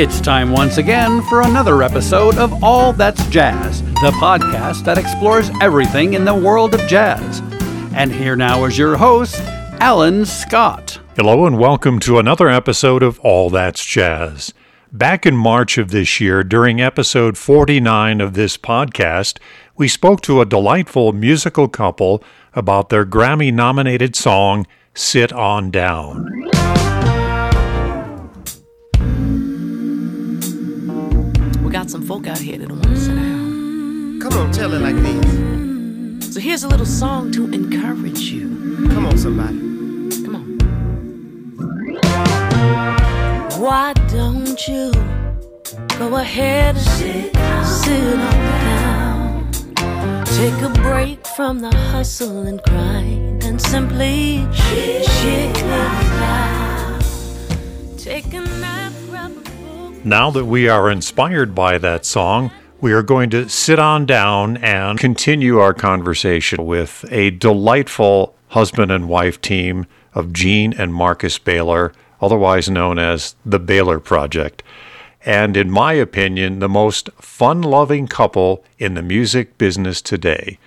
It's time once again for another episode of All That's Jazz, the podcast that explores everything in the world of jazz. And here now is your host, Alan Scott. Hello, and welcome to another episode of All That's Jazz. Back in March of this year, during episode 49 of this podcast, we spoke to a delightful musical couple about their Grammy nominated song, Sit On Down. Some folk out here that don't want to sit down. Come on, tell it like this. So here's a little song to encourage you. Come on, somebody. Come on. Why don't you go ahead and sit, sit on down? Take a break from the hustle and grind and simply chill out. Take a nap, grab a book. Now that we are inspired by that song, we are going to sit on down and continue our conversation with a delightful husband and wife team of Jean and Marcus Baylor, otherwise known as the Baylor Project. And in my opinion, the most fun loving couple in the music business today.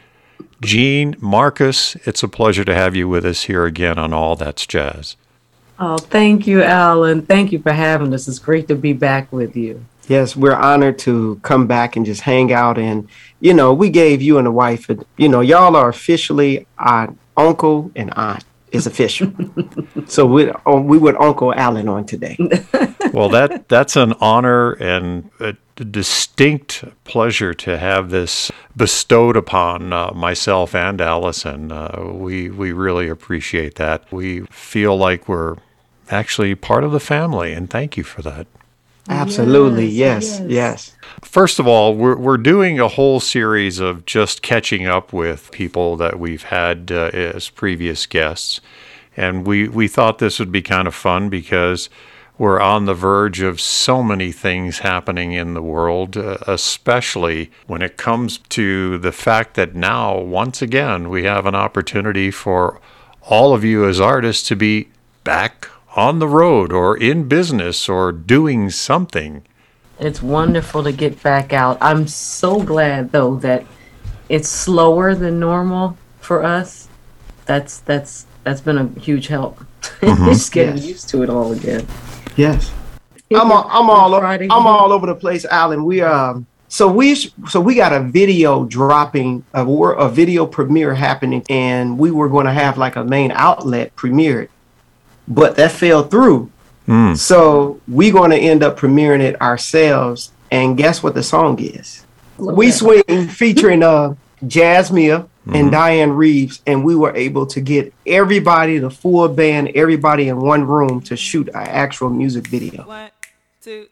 Jean, Marcus, it's a pleasure to have you with us here again on All That's Jazz. Oh, thank you, Alan. Thank you for having us. It's great to be back with you. Yes, we're honored to come back and just hang out. And, you know, we gave you and the wife, you know, y'all are officially our uncle and aunt is official. so we, oh, we with Uncle Alan on today. Well, that that's an honor and a distinct pleasure to have this bestowed upon uh, myself and Allison. Uh, we we really appreciate that. We feel like we're actually part of the family, and thank you for that. Absolutely. Yes, Yes, yes. yes. First of all, we're, we're doing a whole series of just catching up with people that we've had uh, as previous guests. And we, we thought this would be kind of fun because we're on the verge of so many things happening in the world, uh, especially when it comes to the fact that now, once again, we have an opportunity for all of you as artists to be back on the road or in business or doing something. It's wonderful to get back out. I'm so glad though that it's slower than normal for us. That's that's that's been a huge help. Just getting Yes. used to it all again. Yes. I'm all, I'm all, o- Friday. I'm all over the place, Alan. We um so we so we got a video dropping a, a video premiere happening, and we were going to have like a main outlet premiere it, but that fell through. Mm. So we're going to end up premiering it ourselves, and guess what the song is? We swing featuring uh Jazzmeia and Dianne Reeves, and we were able to get everybody, the full band, everybody in one room to shoot an actual music video. One, two,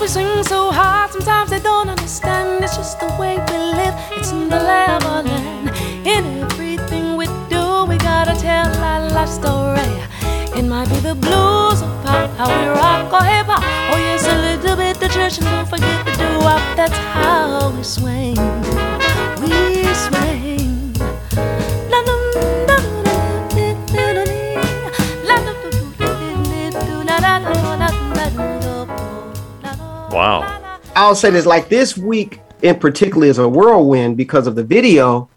we sing so hard? Sometimes they don't understand. It's just the way we live. It's in the level and in everything we do. We gotta tell our life story. It might be the blues or pop, how we rock or hip hop. Oh yes, a little bit the church and don't forget the doo wop. That's how we swing. We swing. I'll say this like this week in particular is a whirlwind because of the video,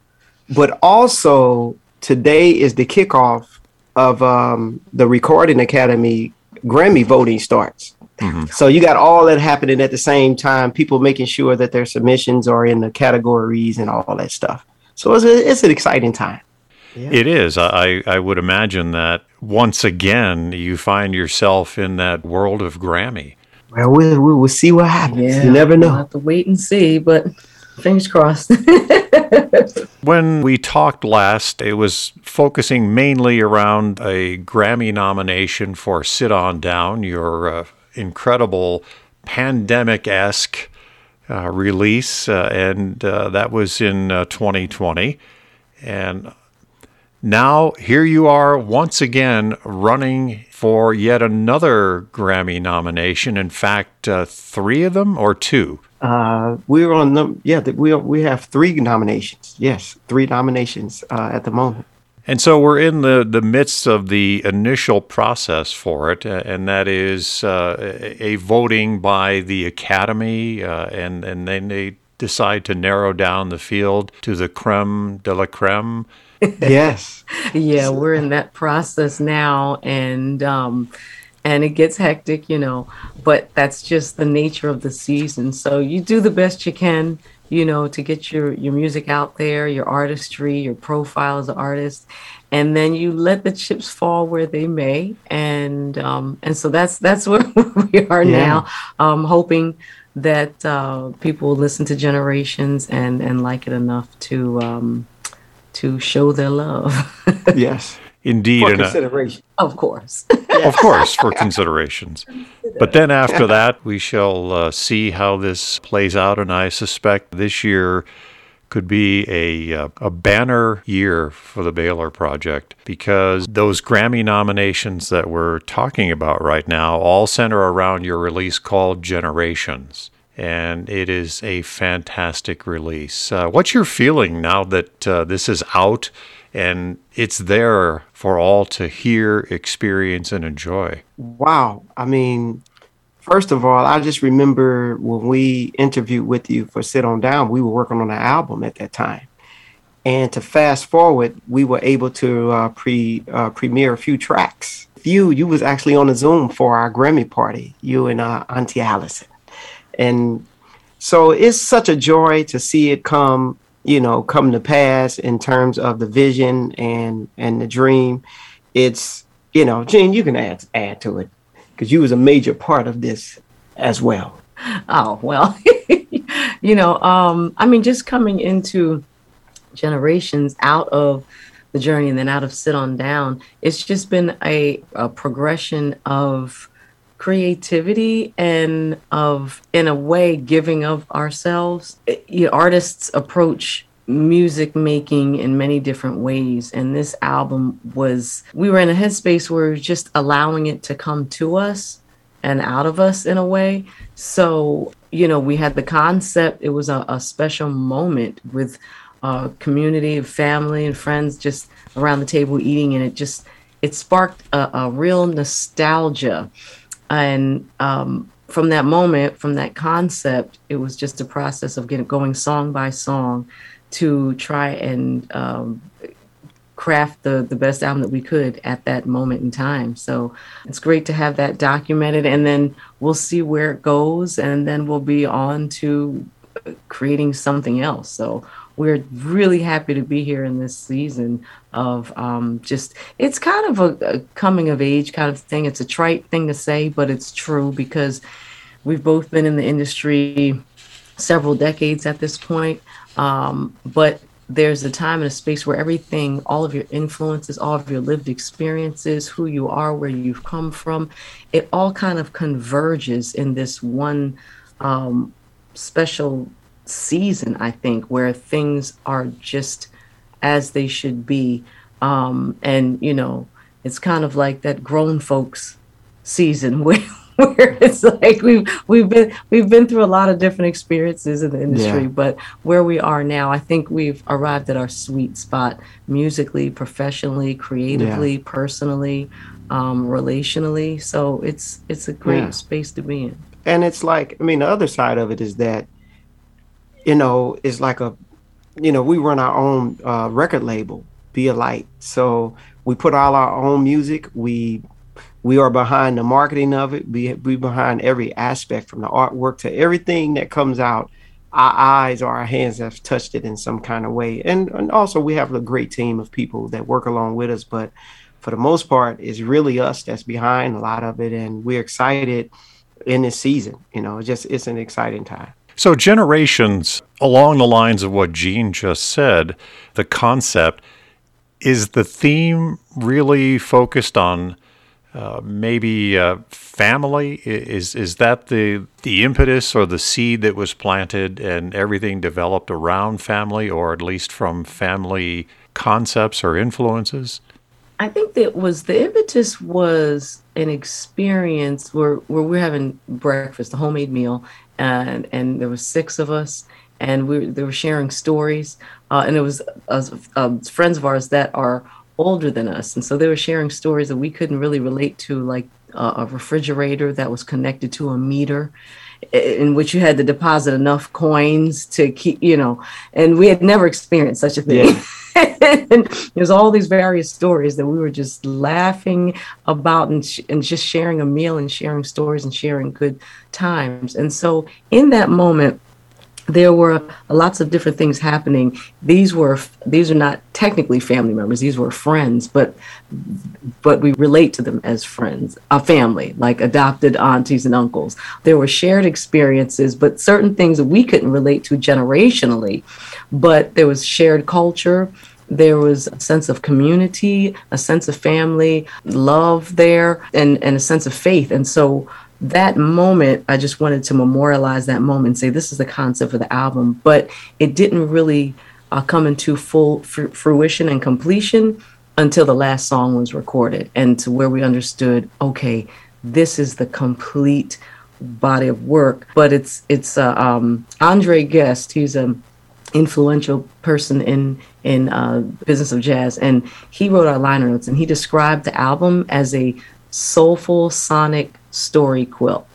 but also today is the kickoff of um, the Recording Academy Grammy voting starts. So you got all that happening at the same time, people making sure that their submissions are in the categories and all that stuff. So it's, a, it's an exciting time. It is. I, I would imagine that once again you find yourself in that world of Grammy. Well, we'll, we'll, we'll see what happens. You never know. We'll know. have to wait and see, but fingers crossed. When we talked last, it was focusing mainly around a Grammy nomination for Sit On Down, your uh, incredible pandemic esque uh, release, uh, and uh, that was in uh, 2020. And now here you are once again running for yet another Grammy nomination. In fact, uh, three of them or two. Uh, we're on the yeah. We we have three nominations. Yes, three nominations uh, at the moment. And so we're in the, the midst of the initial process for it, uh, and that is uh, a a voting by the Academy, uh, and, and then they decide to narrow down the field to the creme de la creme. Yes. yeah we're in that process now and um and it gets hectic you know but that's just the nature of the season so you do the best you can you know to get your your music out there your artistry your profile as an artist and then you let the chips fall where they may and um and so that's that's where we are Yeah. now um hoping that uh people will listen to generations and and like it enough to um to show their love Yes. Indeed, For and, uh, consideration. of course of course, for considerations. But then after that, we shall uh, see how this plays out, and I suspect this year could be a uh, a banner year for the Baylor Project because those Grammy nominations that we're talking about right now all center around your release called Generations. And it is a fantastic release. Uh, what's your feeling now that uh, this is out and it's there for all to hear, experience, and enjoy? Wow. I mean, first of all, I just remember when we interviewed with you for Sit On Down, we were working on an album at that time. And to fast forward, we were able to uh, pre uh, premiere a few tracks. You you was actually on a Zoom for our Grammy party. You and uh, Auntie Allison, and so it's such a joy to see it come you know come to pass in terms of the vision and and the dream. It's you know, Jean, you can add add to it because you was a major part of this as well. Oh, well, you know, um, I mean, just coming into generations out of the journey and then out of sit on down, it's just been a, a progression of creativity and of, in a way, giving of ourselves. It- you know, artists approach music making in many different ways and this album was we were in a headspace where we were just allowing it to come to us and out of us in a way. So, you know, we had the concept, it was a, a special moment with a community of family and friends just around the table eating, and it just it sparked a, a real nostalgia. And um, from that moment, from that concept, it was just a process of getting going song by song to try and um, craft the the best album that we could at that moment in time. So it's great to have that documented, and then we'll see where it goes, and then we'll be on to creating something else. So we're really happy to be here in this season of um, just it's kind of a, a coming of age kind of thing. It's a trite thing to say, but it's true because we've both been in the industry several decades at this point. Um, but there's a time and a space where everything, all of your influences, all of your lived experiences, who you are, where you've come from, it all kind of converges in this one um, special season, I think, where things are just as they should be. Um, and, you know, it's kind of like that grown folks season where where it's like we've we've been we've been through a lot of different experiences in the industry, Yeah. but where we are now, I think we've arrived at our sweet spot musically, professionally, creatively, personally, um, relationally. So it's it's a great Yeah. space to be in. And it's like, I mean, the other side of it is that, you know, it's like a, you know, we run our own uh, record label, Be a Light. So we put all our own music. We we are behind the marketing of it. We we behind every aspect from the artwork to everything that comes out. Our eyes or our hands have touched it in some kind of way. And, and also we have a great team of people that work along with us. But for the most part, it's really us that's behind a lot of it. And we're excited in this season. You know, just it's an exciting time. So, generations, along the lines of what Jean just said, the concept is the theme really focused on uh, maybe uh, family? Is is that the the impetus or the seed that was planted and everything developed around family or at least from family concepts or influences? I think that was the impetus was an experience where where we're having breakfast, a homemade meal, and and there was six of us, and we they were sharing stories, uh, and it was uh, uh, friends of ours that are older than us, and so they were sharing stories that we couldn't really relate to, like uh, a refrigerator that was connected to a meter in which you had to deposit enough coins to keep, you know, and we had never experienced such a thing. Yeah. and there's all these various stories that we were just laughing about and, sh- and just sharing a meal and sharing stories and sharing good times. And so in that moment, there were lots of different things happening. These were these are not technically family members. These were friends but but we relate to them as friends a family like adopted aunties and uncles. There were shared experiences but certain things that we couldn't relate to generationally but there was shared culture. There was a sense of community a sense of family love there and and a sense of faith. And so that moment, I just wanted to memorialize that moment say, this is the concept for the album. But it didn't really uh, come into full fr- fruition and completion until the last song was recorded and to where we understood, okay, this is the complete body of work. But it's, it's uh, um, Andre Guess, he's a influential person in in uh, business of jazz, and he wrote our liner notes, and he described the album as a soulful sonic story quilt.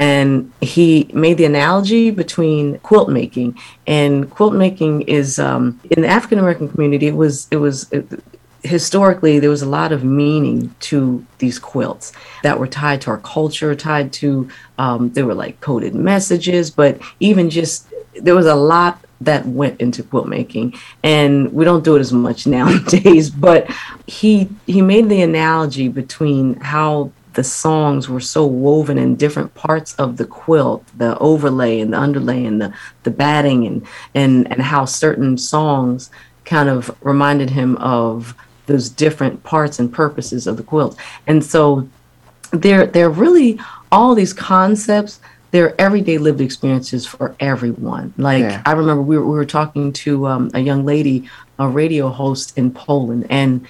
And he made the analogy between quilt making and quilt making is um, in the African American community. It was it was it, historically there was a lot of meaning to these quilts that were tied to our culture, tied to um, they were like coded messages, but even just there was a lot that went into quilt making and we don't do it as much nowadays but he he made the analogy between how the songs were so woven in different parts of the quilt, the overlay and the underlay and the, the batting and, and, and how certain songs kind of reminded him of those different parts and purposes of the quilt. And so they're, they're really all these concepts they're everyday lived experiences for everyone. Like yeah. I remember we were, we were talking to um, a young lady, a radio host in Poland, and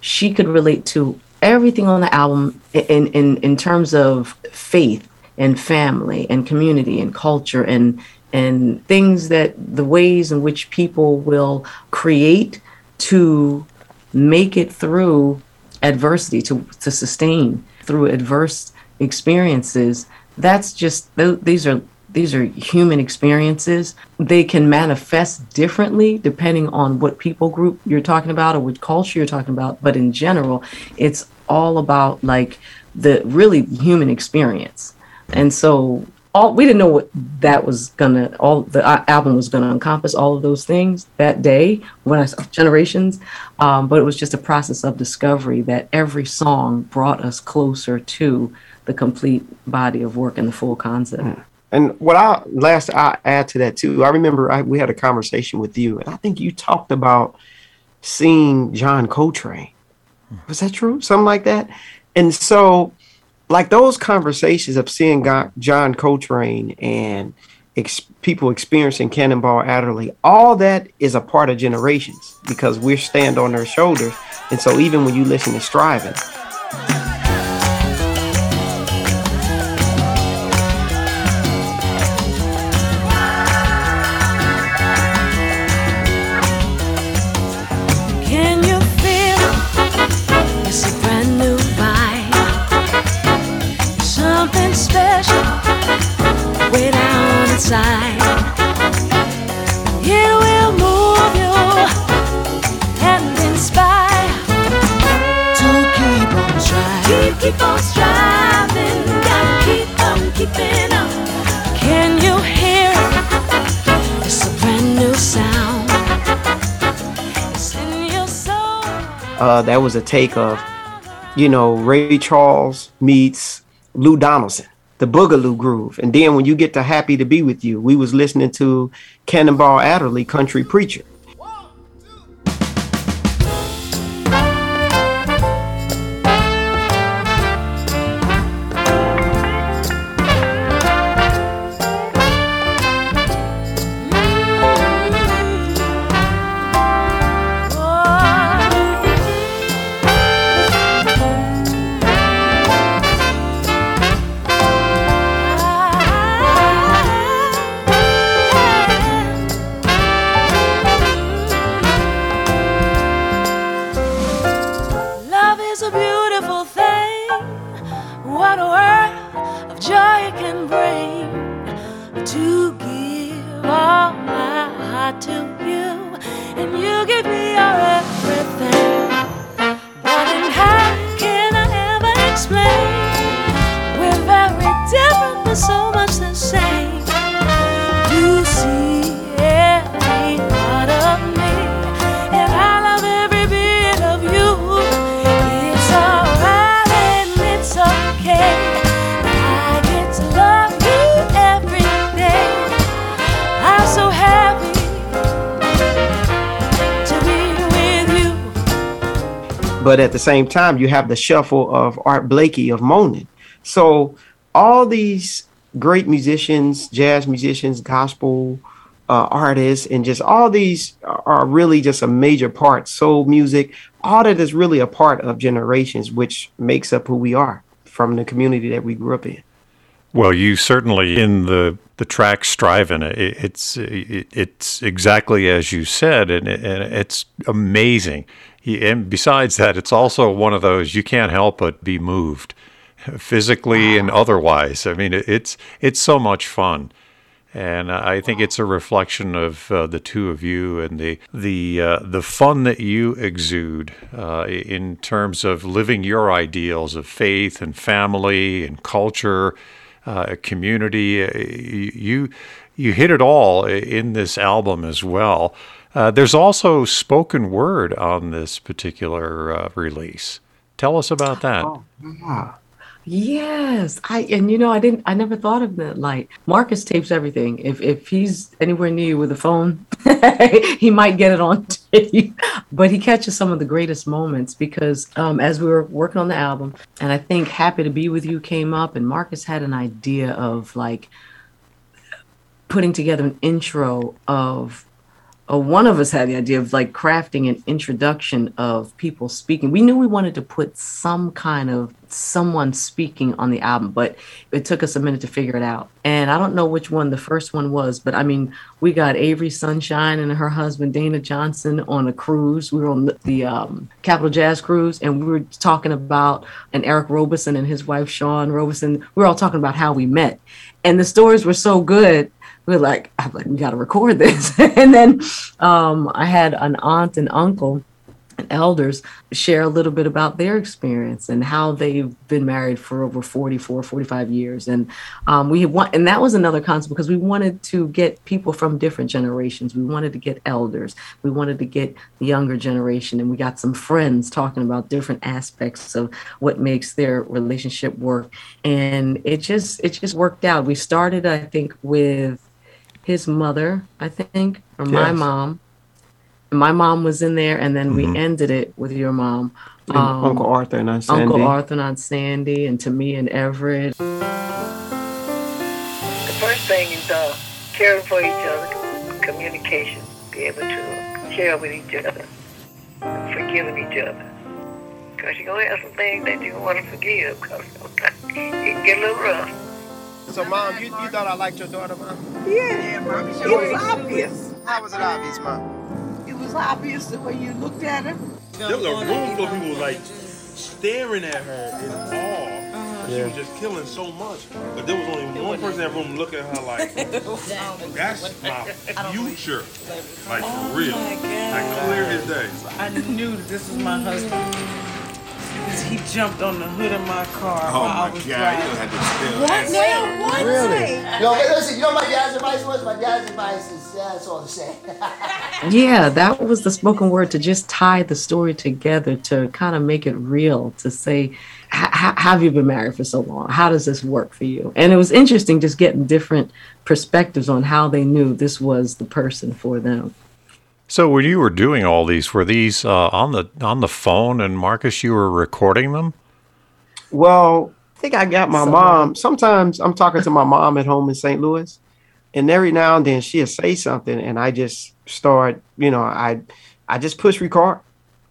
she could relate to everything on the album in in in terms of faith and family and community and culture and and things that the ways in which people will create to make it through adversity to to sustain through adverse experiences that's just these are these are human experiences. They can manifest differently depending on what people group you're talking about or what culture you're talking about. But in general, it's all about like the really human experience. And so all we didn't know what that was gonna all the album was gonna encompass all of those things that day when I saw generations, um, but it was just a process of discovery that every song brought us closer to the complete body of work and the full concept. Hmm. And what I last I add to that too, I remember I, we had a conversation with you, and I think you talked about seeing John Coltrane was that true? Something like that. And so, like those conversations of seeing John Coltrane and ex- people experiencing Cannonball Adderley, all that is a part of generations because we stand on their shoulders. And so, even when you listen to Striving, inside. It will move you and inspire to keep on striving. Keep, keep on striving. Gotta keep on keeping. Can you hear it? It's a brand new sound. It's in your soul. Uh, that was a take of, you know, Ray Charles meets Lou Donaldson the Boogaloo Groove. And then when you get to Happy to Be With You, we was listening to Cannonball Adderley, Country Preacher. world of joy you can bring to give all my heart to you. And you give me your everything. But then how can i ever explain? We're very different but so but at the same time you have the shuffle of art blakey of moaning so all these great musicians jazz musicians gospel uh, artists and just all these are really just a major part soul music all that is really a part of generations which makes up who we are from the community that we grew up in Well, you certainly in the the track striving. It, it's it, it's exactly as you said, and, it, and it's amazing. And besides that, it's also one of those you can't help but be moved, physically and otherwise. I mean, it's it's so much fun. And I think it's a reflection of uh, the two of you and the the uh, the fun that you exude uh, in terms of living your ideals of faith and family and culture, uh, community. Uh, You you hit it all in this album as well. Uh, there's also spoken word on this particular uh, release. Tell us about that. Yes, I and you know I didn't I never thought of that Like Marcus tapes everything. If if he's anywhere near you with a phone, he might get it on tape. But he catches some of the greatest moments because um, as we were working on the album, and I think "Happy to Be with You" came up, and Marcus had an idea of like putting together an intro of uh, one of us had the idea of like crafting an introduction of people speaking. We knew we wanted to put some kind of someone speaking on the album, but it took us a minute to figure it out. And I don't know which one the first one was, but I mean, we got Avery Sunshine and her husband Dana Johnson on a cruise. We were on the, um, Capital Jazz cruise, and we were talking about and Eric Roberson and his wife Sean Roberson. We were all talking about how we met, and the stories were so good we are like, I'm like, we got to record this. and then um, I had an aunt and uncle and elders share a little bit about their experience and how they've been married for over 44, 45 years. And um, we want, and that was another concept because we wanted to get people from different generations. We wanted to get elders. We wanted to get the younger generation. And we got some friends talking about different aspects of what makes their relationship work. And it just, it just worked out. We started, I think, with his mother, I think, or my Yes. mom. My mom was in there, and then we ended it with your mom, um, uncle arthur and Aunt Sandy. Uncle Arthur, and Aunt Sandy, and to me and Everett. The first thing is uh, caring for each other, communication, be able to share with each other, forgiving each other. Because you're going to have some things that you want to forgive because sometimes it can get a little rough. So, Mom, you, you thought I liked your daughter, Mom? Yeah, it was obvious. How was it obvious, Mom? It was obvious the way you looked at her. There was a room full of people like staring at her in awe. She was just killing so much. But there was only one person in that room looking at her like, that's my future. Like for real. Oh like clear as day. I knew that this was my husband. Because he jumped on the hood of my car Oh while I was driving. What now? What? Really? No, but listen, you know what my dad's advice was? My dad's advice is, yeah, it's all the same. Yeah, that was the spoken word to just tie the story together to kind of make it real. To say, "H- h- have you been married for so long? How does this work for you? And it was interesting just getting different perspectives on how they knew this was the person for them. So when you were doing all these, were these uh, on the on the phone? And Marcus, you were recording them. Well, I think I got my Some of mom. Sometimes I'm talking to my mom at home in St. Louis, and every now and then she'll say something, and I just start, you know, I, I just push record.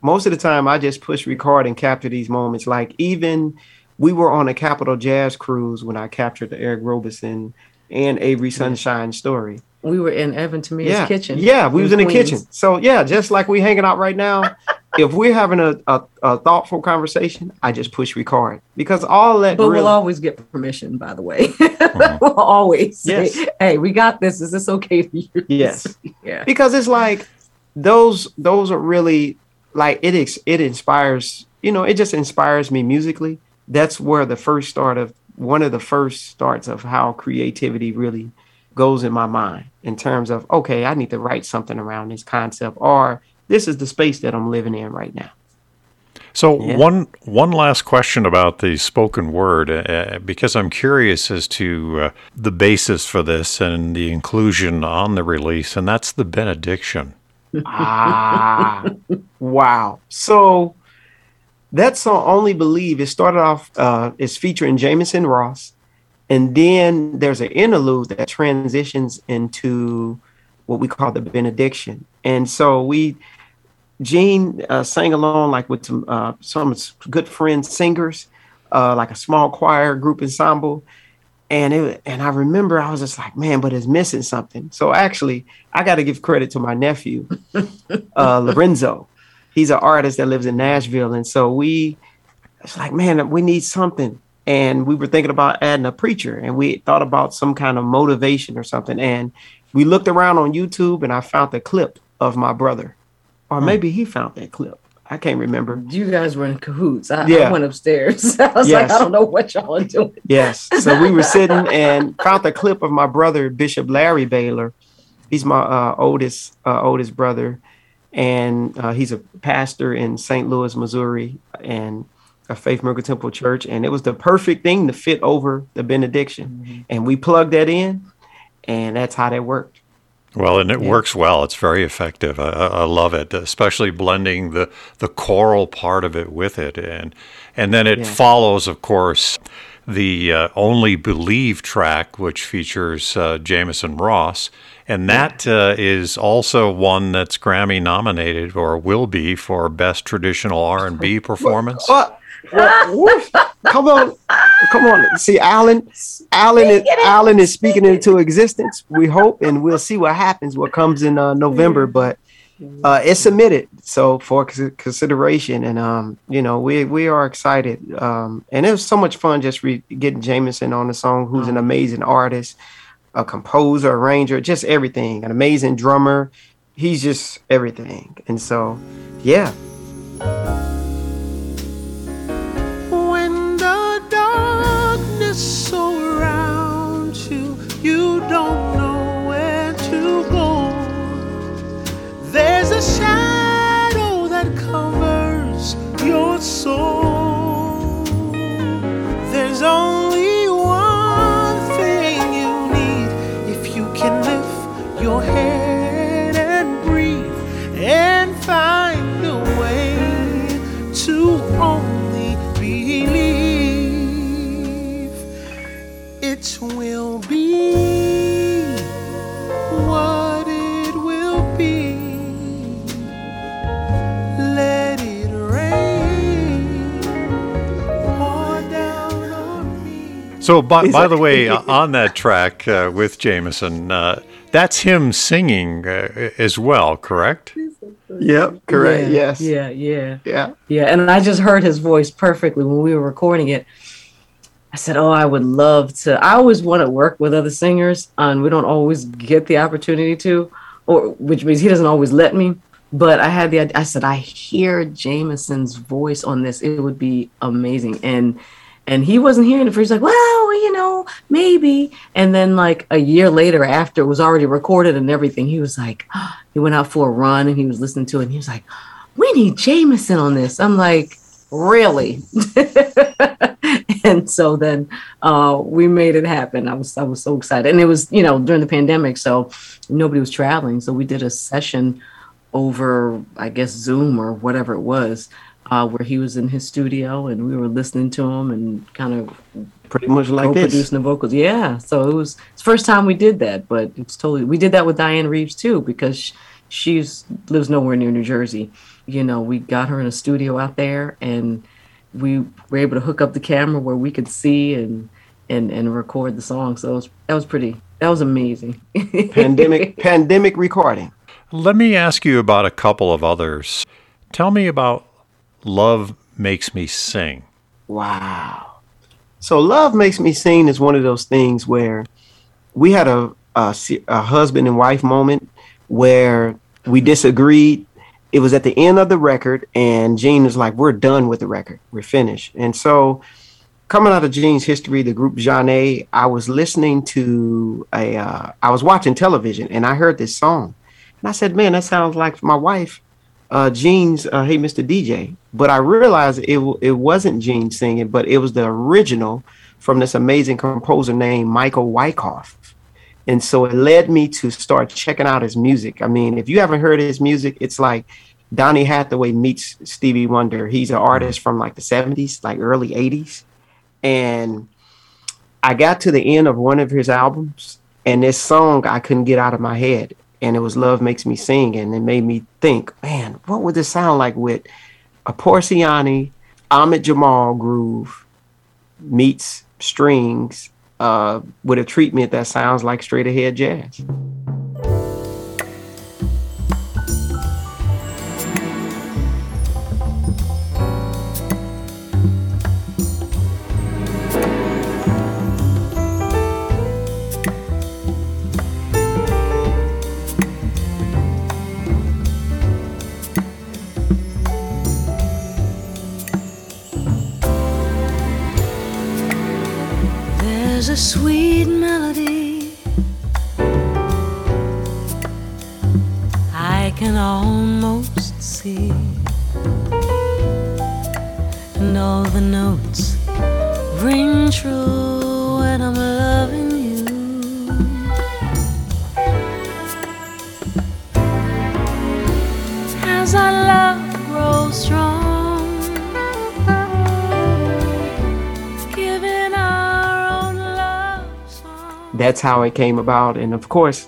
Most of the time, I just push record and capture these moments. Like even we were on a Capital Jazz cruise when I captured the Eric Roberson and Avery Sunshine story. We were in Evan Tamia's yeah, kitchen. Yeah, we was in the kitchen. So yeah, just like we hanging out right now. if we're having a, a, a thoughtful conversation, I just push record because all that But really, we'll always get permission, by the way. Uh-huh. we'll always say, Yes. hey, we got this. Is this okay for you? Yes. yeah. because it's like those those are really like it ex- it inspires you know it just inspires me musically that's where the first start of one of the first starts of how creativity really goes in my mind in terms of okay i need to write something around this concept or this is the space that i'm living in right now So one one last question about the spoken word, uh, because I'm curious as to uh, the basis for this and the inclusion on the release, and that's the benediction. ah, wow. So that song, Only Believe, it started off, uh, it's featuring Jameson Ross. And then there's an interlude that transitions into what we call the benediction. And so we, Jean uh, sang along like with some, uh, some good friends, singers, uh, like a small choir group ensemble. And it, and I remember I was just like, man, but it's missing something. So actually, I got to give credit to my nephew, uh, Lorenzo. He's an artist that lives in Nashville, and so we, it's like, man, we need something. And we were thinking about adding a preacher, and we thought about some kind of motivation or something. And we looked around on YouTube, and I found the clip of my brother, or maybe he found that clip. I can't remember. You guys were in cahoots. I, I went upstairs. I was like, I don't know what y'all are doing. Yes. So we were sitting and found the clip of my brother, Bishop Larry Baylor. He's my uh, oldest uh, oldest brother, and uh, he's a pastor in St. Louis, Missouri, and a Faith Miracle Temple Church. And it was the perfect thing to fit over the benediction. And we plugged that in, and that's how that worked. Well, and it works well. It's very effective. I, I I love it, especially blending the the choral part of it with it, and and then it Yeah. follows, of course, the uh, "Only Believe" track, which features uh, Jameson Ross, and that uh, is also one that's Grammy nominated or will be for best traditional R and B performance. What? What? What? Come on, come on. See, Alan, Alan, is, Alan is speaking into existence. We hope, and we'll see what happens. What comes in uh, November, but uh, it's submitted, so for consideration, and um, you know, we we are excited. Um, and it was so much fun just re- getting Jameson on the song, who's an amazing artist, a composer, arranger, just everything. An amazing drummer. He's just everything, and so, yeah. Don't know where to go. There's a shadow that covers your soul. There's only one thing you need if you can lift your head and breathe and find a way to only believe it will be So, by, by the way, uh, on that track uh, with Jameson, uh, that's him singing uh, as well, correct? Yep, correct. Yeah, yes. Yeah, yeah. Yeah. Yeah. And I just heard his voice perfectly when we were recording it. I said, Oh, I would love to. I always want to work with other singers, and we don't always get the opportunity to, or which means he doesn't always let me. But I had the. I said, I hear Jameson's voice on this. It would be amazing. And and he wasn't hearing it. He's like, well, you know, maybe. And then like a year later, after it was already recorded and everything, he was like, he went out for a run and he was listening to it. And he was like, we need Jameson on this. I'm like, really? and so then uh, we made it happen. I was I was so excited, and it was you know during the pandemic, so nobody was traveling. So we did a session over, I guess Zoom or whatever it was, uh, where he was in his studio and we were listening to him and kind of pretty much like this. producing the vocals. Yeah, so it was it's the first time we did that, but it's totally we did that with Dianne Reeves too because sh- she's lives nowhere near New Jersey. You know, we got her in a studio out there and we were able to hook up the camera where we could see and and and record the song. So it was, that was pretty that was amazing. pandemic pandemic recording. Let me ask you about a couple of others. Tell me about Love Makes Me Sing. Wow. So love makes me sing is one of those things where we had a a, a husband and wife moment where we disagreed. It was at the end of the record, and Jean was like, "We're done with the record. We're finished." And so, coming out of Jean's history, the group Zhané, I was listening to a, uh, I was watching television, and I heard this song, and I said, "Man, that sounds like my wife, uh, Jean's uh, Hey Mr. DJ." But I realized it w- it wasn't Jean singing, but it was the original from this amazing composer named Michael Wycoff. And so it led me to start checking out his music. I mean, if you haven't heard his music, it's like Donny Hathaway meets Stevie Wonder. He's an artist from like the 70s, like early 80s. And I got to the end of one of his albums, and this song I couldn't get out of my head. And it was Love Makes Me Sing. And it made me think, man, what would this sound like with a Poinciana, Ahmad Jamal groove meets strings uh, with a treatment that sounds like straight ahead jazz. How it came about. And of course,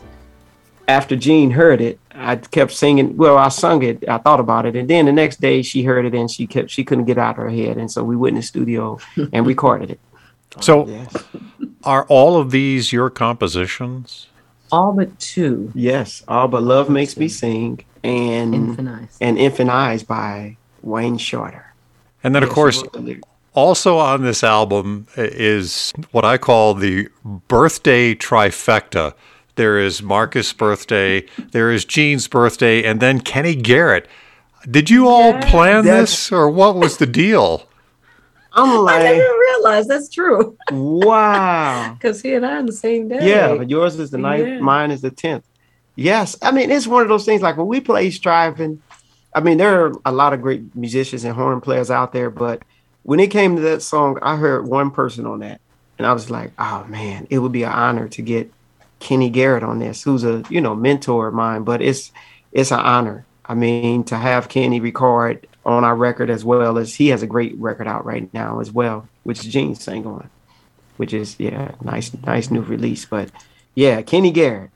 after Jean heard it, I kept singing. Well, I sung it. I thought about it, and then the next day she heard it, and she kept she couldn't get out of her head, and so we went in the studio and recorded it. Oh, so, are all of these your compositions? All but two. Yes, all but love makes me sing and Infant Eyes. and Infant Eyes by Wayne Shorter. And then, of Yes, course, she wrote the lyrics. also on this album is what I call the birthday trifecta. There is Marcus' birthday, there is Jean's birthday, and then Kenny Garrett. Did you all plan this, or what was the deal? I'm I like, never realized that's true. wow. Because he and I on the same day. Yeah, but yours is the ninth, Yeah. mine is the tenth. Yes, I mean it's one of those things. Like when we play striving, I mean there are a lot of great musicians and horn players out there, but when it came to that song, I heard one person on that, and I was like, oh man, it would be an honor to get Kenny Garrett on this, who's a you know mentor of mine. But it's it's an honor. I mean to have Kenny record on our record as well as he has a great record out right now as well, which Jean sang on, which is yeah, nice nice new release. But yeah, Kenny Garrett,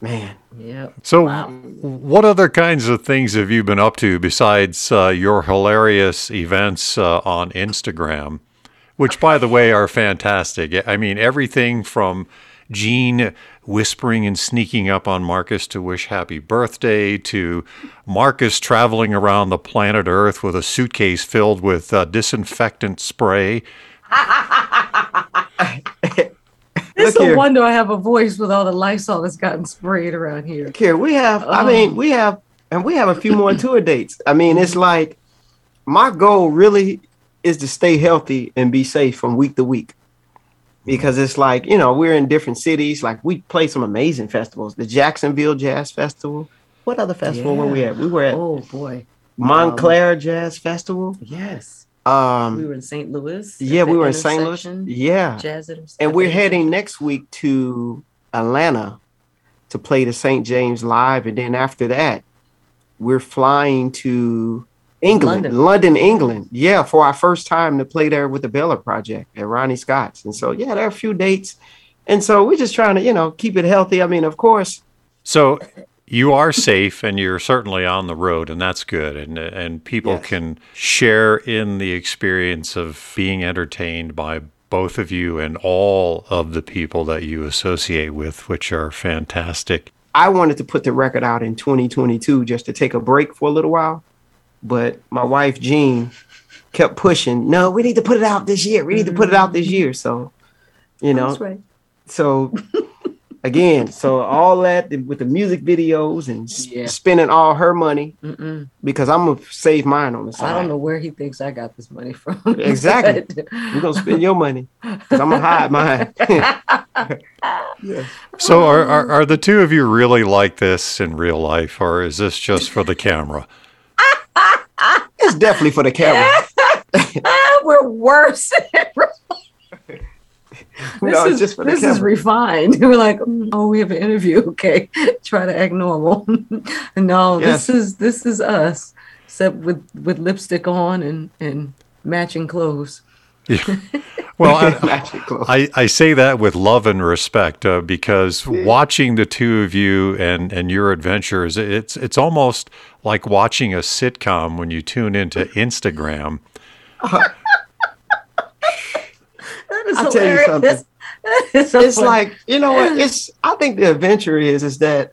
man. Yep. So, what other kinds of things have you been up to besides uh, your hilarious events uh, on Instagram, which, by the way, are fantastic? I mean, everything from Jean whispering and sneaking up on Marcus to wish happy birthday to Marcus traveling around the planet Earth with a suitcase filled with uh, disinfectant spray. It's Look here. wonder I have a voice with all the Lysol that's gotten sprayed around here. Here we have. I Oh. mean, we have, and we have a few more tour dates. I mean, it's like my goal really is to stay healthy and be safe from week to week. Because it's like, you know, we're in different cities. Like we play some amazing festivals. The Jacksonville Jazz Festival. What other festival were we at? We were at Oh boy. Montclair um, Jazz Festival. Yes. Um, we were in St. Louis. yeah, we were in St. Louis. Yeah. Jazz. And we're heading next week to Atlanta to play the St. James Live. And then after that, we're flying to England, London. London, England. Yeah, for our first time to play there with the Baylor Project at Ronnie Scott's. And so, yeah, there are a few dates. And so we're just trying to, you know, keep it healthy. I mean, of course, So you are safe and you're certainly on the road and that's good and and people Yes. can share in the experience of being entertained by both of you and all of the people that you associate with which are fantastic. I wanted to put the record out in 2022 just to take a break for a little while. But my wife, Jean, kept pushing, no, we need to put it out this year. We need to put it out this mm-hmm. year. So, you know, That's right. so again, so all that with the music videos and Yeah. spending all her money Mm-mm. because I'm gonna save mine on the side. I don't know where he thinks I got this money from. Exactly. You're gonna spend your money because I'm gonna hide mine. yes. So, are, are are the two of you really like this in real life, or is this just for the camera? It's definitely for the camera. We're worse. this No, is, just for the this is refined. We're like, "Mm, oh, we have an interview. Okay, try to act normal. no, Yes. this is this is us, except with with lipstick on and and matching clothes. Well, I, I, I say that with love and respect uh, because watching the two of you and, and your adventures, it's it's almost like watching a sitcom when you tune into Instagram. Is I'll tell you something. So it's funny. like you know what it's i think the adventure is is that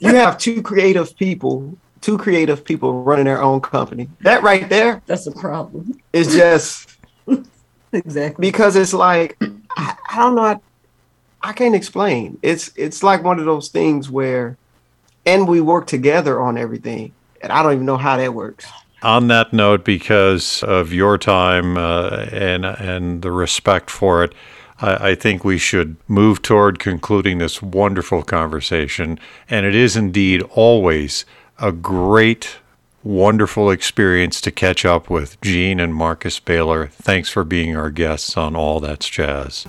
you have two creative people two creative people running their own company that right there that's a problem. It's just Exactly. because it's like i, I don't know I, I can't explain it's it's like one of those things where and we work together on everything and i don't even know how that works On that note, because of your time uh, and and the respect for it, I, I think we should move toward concluding this wonderful conversation. And it is indeed always a great, wonderful experience to catch up with Jean and Marcus Baylor. Thanks for being our guests on All That's Jazz.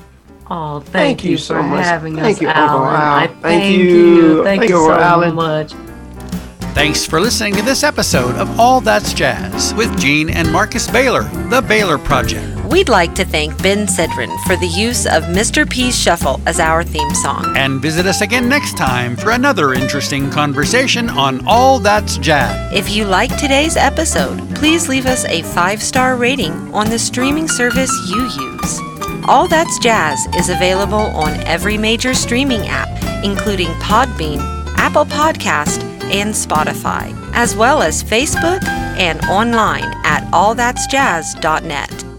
Oh, thank, Thank you, you so for much. having Thank us, you, Uncle Alan. Al. I Thank thank you. you. Thank, Thank you you, so Alan. much. Thanks for listening to this episode of All That's Jazz with Jean and Marcus Baylor, The Baylor Project. We'd like to thank Ben Sidran for the use of Mr. P's Shuffle as our theme song. And visit us again next time for another interesting conversation on All That's Jazz. If you like today's episode, please leave us a five star rating on the streaming service you use. All That's Jazz is available on every major streaming app, including Podbean, Apple Podcast, and Spotify, as well as Facebook and online at allthat'sjazz.net.